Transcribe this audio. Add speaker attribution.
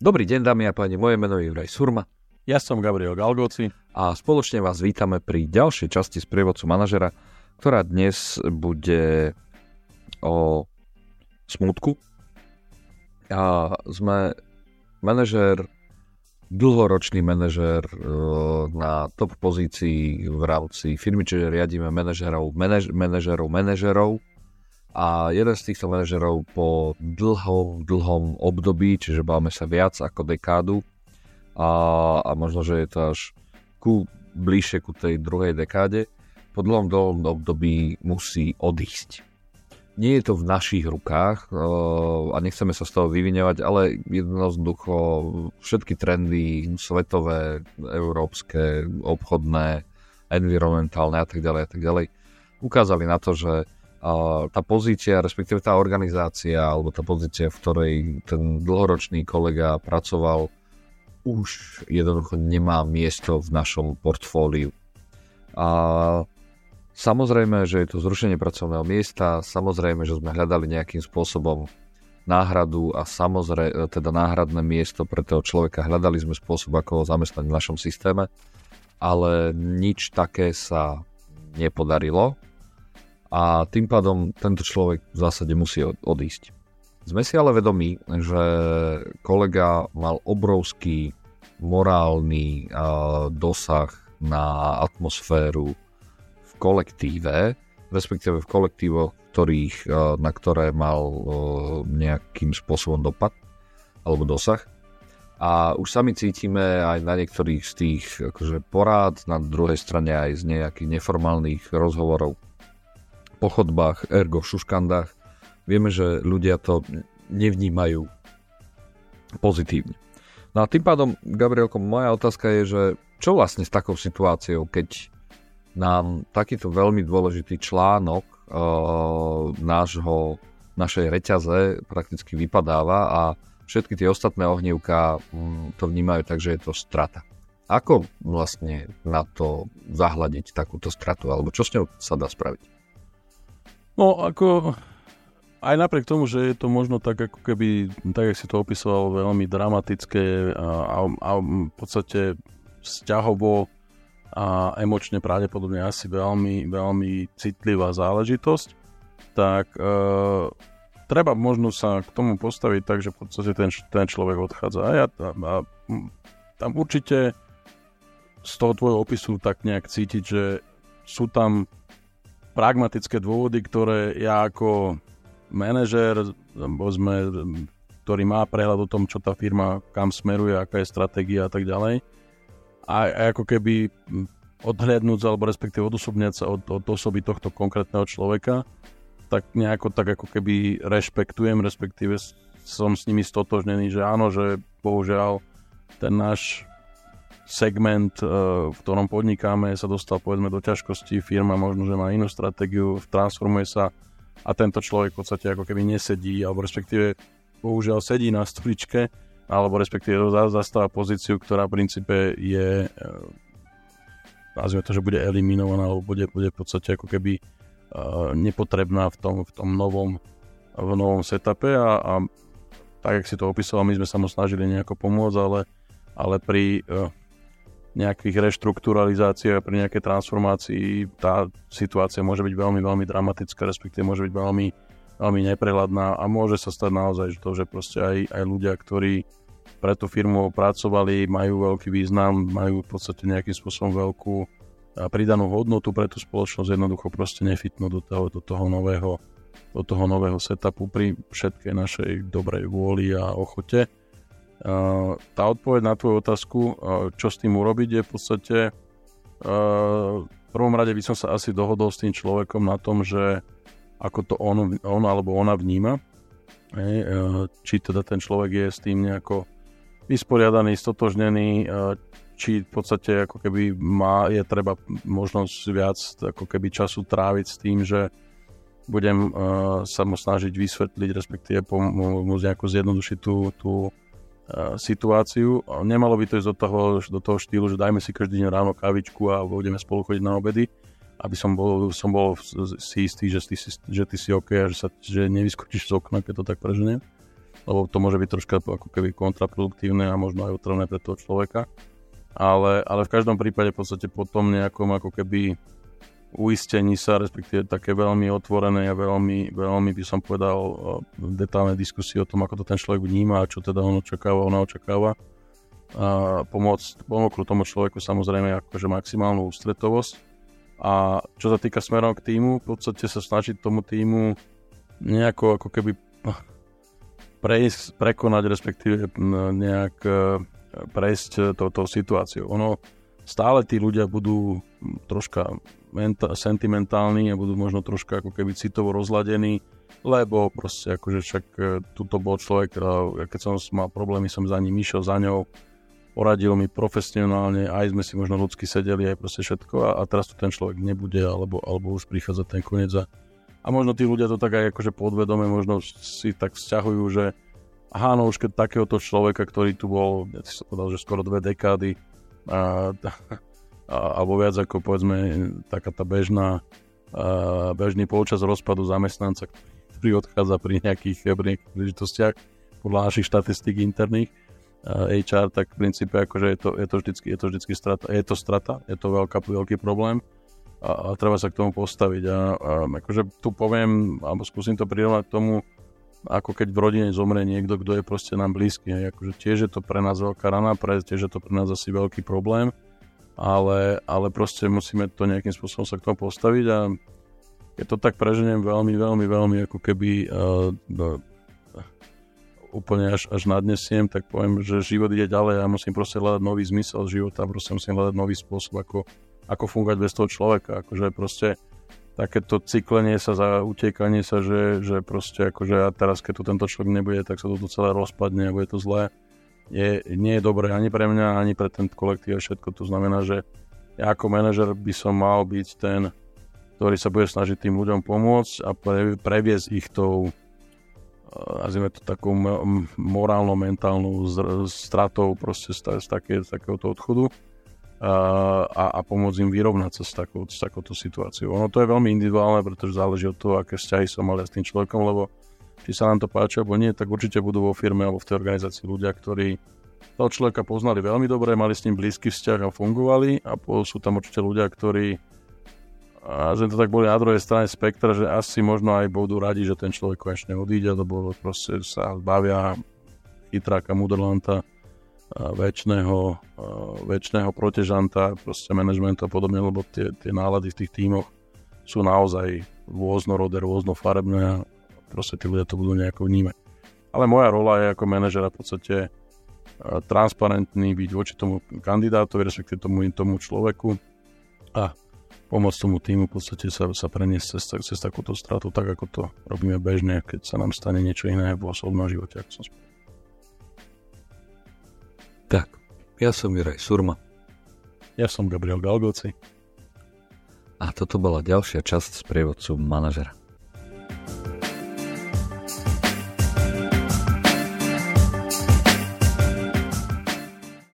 Speaker 1: Dobrý deň, dámy a páni, moje meno je Juraj Surma.
Speaker 2: Ja som Gabriel Galgoci.
Speaker 1: A spoločne vás vítame pri ďalšej časti z prievodcu manažera, ktorá dnes bude o smutku. A sme manažer, dlhoročný manažer e, na top pozícii v rámci firmy, čiže riadíme manažerov, manaž, manažerov, manažerov a jeden z týchto manažerov po dlhom, dlhom období, čiže báme sa viac ako dekádu a, a možno, že je to až ku, bližšie ku tej druhej dekáde, po dlhom, dlhom období musí odísť. Nie je to v našich rukách a nechceme sa z toho vyviňovať, ale jednoducho všetky trendy svetové, európske, obchodné, environmentálne a tak ďalej a tak ďalej ukázali na to, že tá pozícia, respektíve tá organizácia, alebo tá pozícia, v ktorej ten dlhoročný kolega pracoval, už jednoducho nemá miesto v našom portfóliu. A samozrejme, že je to zrušenie pracovného miesta, samozrejme, že sme hľadali nejakým spôsobom náhradu a samozrejme, teda náhradné miesto pre toho človeka. Hľadali sme spôsob, ako ho zamestnať v našom systéme, ale nič také sa nepodarilo a tým pádom tento človek v zásade musí odísť. Sme si ale vedomí, že kolega mal obrovský morálny dosah na atmosféru v kolektíve, respektíve v kolektívoch, ktorých, na ktoré mal nejakým spôsobom dopad alebo dosah. A už sami cítime aj na niektorých z tých akože, porád, na druhej strane aj z nejakých neformálnych rozhovorov po chodbách, ergo v šuškandách. Vieme, že ľudia to nevnímajú pozitívne. No a tým pádom, Gabrielko, moja otázka je, že čo vlastne s takou situáciou, keď nám takýto veľmi dôležitý článok uh, nášho, našej reťaze prakticky vypadáva a všetky tie ostatné ohnívka um, to vnímajú tak, že je to strata. Ako vlastne na to zahľadiť takúto stratu, alebo čo s ňou sa dá spraviť?
Speaker 2: No, ako aj napriek tomu, že je to možno tak, ako keby, tak jak si to opisoval, veľmi dramatické a, a, a v podstate vzťahovo a emočne pravdepodobne asi veľmi, veľmi citlivá záležitosť, tak e, treba možno sa k tomu postaviť tak, že v podstate ten, ten človek odchádza. A, ja, a, tam určite z toho tvojho opisu tak nejak cítiť, že sú tam pragmatické dôvody, ktoré ja ako manažer, ktorý má prehľad o tom, čo tá firma, kam smeruje, aká je stratégia a tak ďalej. A, a ako keby odhľadnúť alebo respektíve odosobňať sa od, od osoby tohto konkrétneho človeka, tak nejako tak ako keby rešpektujem, respektíve som s nimi stotožnený, že áno, že bohužiaľ ten náš segment, eh, v ktorom podnikáme, sa dostal povedzme do ťažkosti, firma možno, že má inú stratégiu, transformuje sa a tento človek v podstate ako keby nesedí, alebo respektíve bohužiaľ sedí na stoličke, alebo respektíve zastáva pozíciu, ktorá v princípe je eh, nazvime to, že bude eliminovaná, alebo bude, bude v podstate ako keby uh, nepotrebná v tom, v tom novom, v novom setupe. A, a tak, jak si to opísal, my sme sa mu snažili nejako pomôcť, ale, ale pri nejakých reštrukturalizáciách a pri nejakej transformácii tá situácia môže byť veľmi, veľmi dramatická, respektíve môže byť veľmi, veľmi neprehľadná a môže sa stať naozaj to, že proste aj, aj ľudia, ktorí pre tú firmu pracovali, majú veľký význam, majú v podstate nejakým spôsobom veľkú pridanú hodnotu pre tú spoločnosť, jednoducho proste nefitnú do toho, do toho nového do toho nového setupu pri všetkej našej dobrej vôli a ochote. Tá odpoveď na tvoju otázku, čo s tým urobiť, je v podstate v prvom rade by som sa asi dohodol s tým človekom na tom, že ako to on, on alebo ona vníma. Či teda ten človek je s tým nejako vysporiadaný, stotožnený, či v podstate ako keby má, je treba možnosť viac ako keby času tráviť s tým, že budem uh, sa mu snažiť vysvetliť, respektíve pomôcť nejako zjednodušiť tú, tú situáciu. Nemalo by to ísť do toho, do toho štýlu, že dajme si každý deň ráno kavičku a budeme spolu chodiť na obedy, aby som bol, som bol si istý, že ty, že ty si OK a že, sa, že nevyskočíš z okna, keď to tak preženiem. lebo to môže byť troška ako keby kontraproduktívne a možno aj otravné pre toho človeka. Ale, ale v každom prípade v podstate po tom nejakom ako keby uistení sa, respektíve také veľmi otvorené a veľmi, veľmi by som povedal detálne diskusie o tom, ako to ten človek vníma a čo teda on očakáva, ona očakáva. A pomôcť, pomôcť tomu človeku samozrejme akože maximálnu ústretovosť. A čo sa týka smerom k týmu, v podstate sa snažiť tomu týmu nejako ako keby prejsť, prekonať, respektíve nejak e, prejsť e, touto situáciou. Ono stále tí ľudia budú troška menta- sentimentálni a budú možno troška ako keby citovo rozladení, lebo proste akože však e, tuto bol človek, keď som mal problémy, som za ním išiel za ňou, poradil mi profesionálne, aj sme si možno ľudsky sedeli, aj proste všetko a, a teraz tu ten človek nebude, alebo, alebo už prichádza ten koniec a a možno tí ľudia to tak aj akože podvedome možno si tak vzťahujú, že aha, už keď takéhoto človeka, ktorý tu bol, ja si povedal, že skoro dve dekády, a, alebo viac ako povedzme taká tá bežná, bežný polčas rozpadu zamestnanca, ktorý odchádza pri nejakých, pri príležitostiach podľa našich štatistík interných, HR, tak v princípe akože je to, je to vždycky, je to vždycky strata, je to strata, je to veľká, veľký problém a, a treba sa k tomu postaviť. A, a akože tu poviem, alebo skúsim to prirovnať k tomu, ako keď v rodine zomrie niekto, kto je proste nám blízky. Akože tiež je to pre nás veľká rana, pre, tiež je to pre nás asi veľký problém, ale, ale proste musíme to nejakým spôsobom sa k tomu postaviť a keď to tak preženiem veľmi, veľmi, veľmi ako keby uh, uh, úplne až, až nadnesiem, tak poviem, že život ide ďalej a musím proste hľadať nový zmysel života, proste musím hľadať nový spôsob, ako, ako fungovať bez toho človeka. Akože proste takéto cyklenie sa za utiekanie sa, že, že proste akože a teraz keď tu tento človek nebude, tak sa to celé rozpadne a bude to zlé. Je, nie je dobré ani pre mňa, ani pre ten kolektív a všetko. To znamená, že ja ako manažer by som mal byť ten, ktorý sa bude snažiť tým ľuďom pomôcť a pre, previesť ich tou nazvime to takou morálno-mentálnou stratou proste z, z, také, z takéhoto odchodu a, a pomôcť im vyrovnať sa s, takou, s takouto situáciou. Ono to je veľmi individuálne, pretože záleží od toho, aké vzťahy som mal s tým človekom, lebo či sa nám to páči alebo nie, tak určite budú vo firme alebo v tej organizácii ľudia, ktorí toho človeka poznali veľmi dobre, mali s ním blízky vzťah a fungovali. A sú tam určite ľudia, ktorí a že to tak boli na druhej strane spektra, že asi možno aj budú radi, že ten človek konečne odíde, lebo proste sa bavia chytráka, mudrlanta, väčšného, väčšného protežanta, proste manažmentu a podobne, lebo tie, tie nálady v tých tímoch sú naozaj rôznorodé, rôznofarebné a proste tí ľudia to budú nejako vnímať. Ale moja rola je ako manažera v podstate transparentný, byť voči tomu kandidátovi, respektíve tomu, tomu človeku a pomôcť tomu týmu v podstate sa, sa preniesť cez, cez takúto stratu, tak ako to robíme bežne, keď sa nám stane niečo iné v osobnom živote, ako som spomínal.
Speaker 1: Tak, ja som Juraj Surma.
Speaker 2: Ja som Gabriel Galgoci.
Speaker 1: A toto bola ďalšia časť z prievodcu manažera.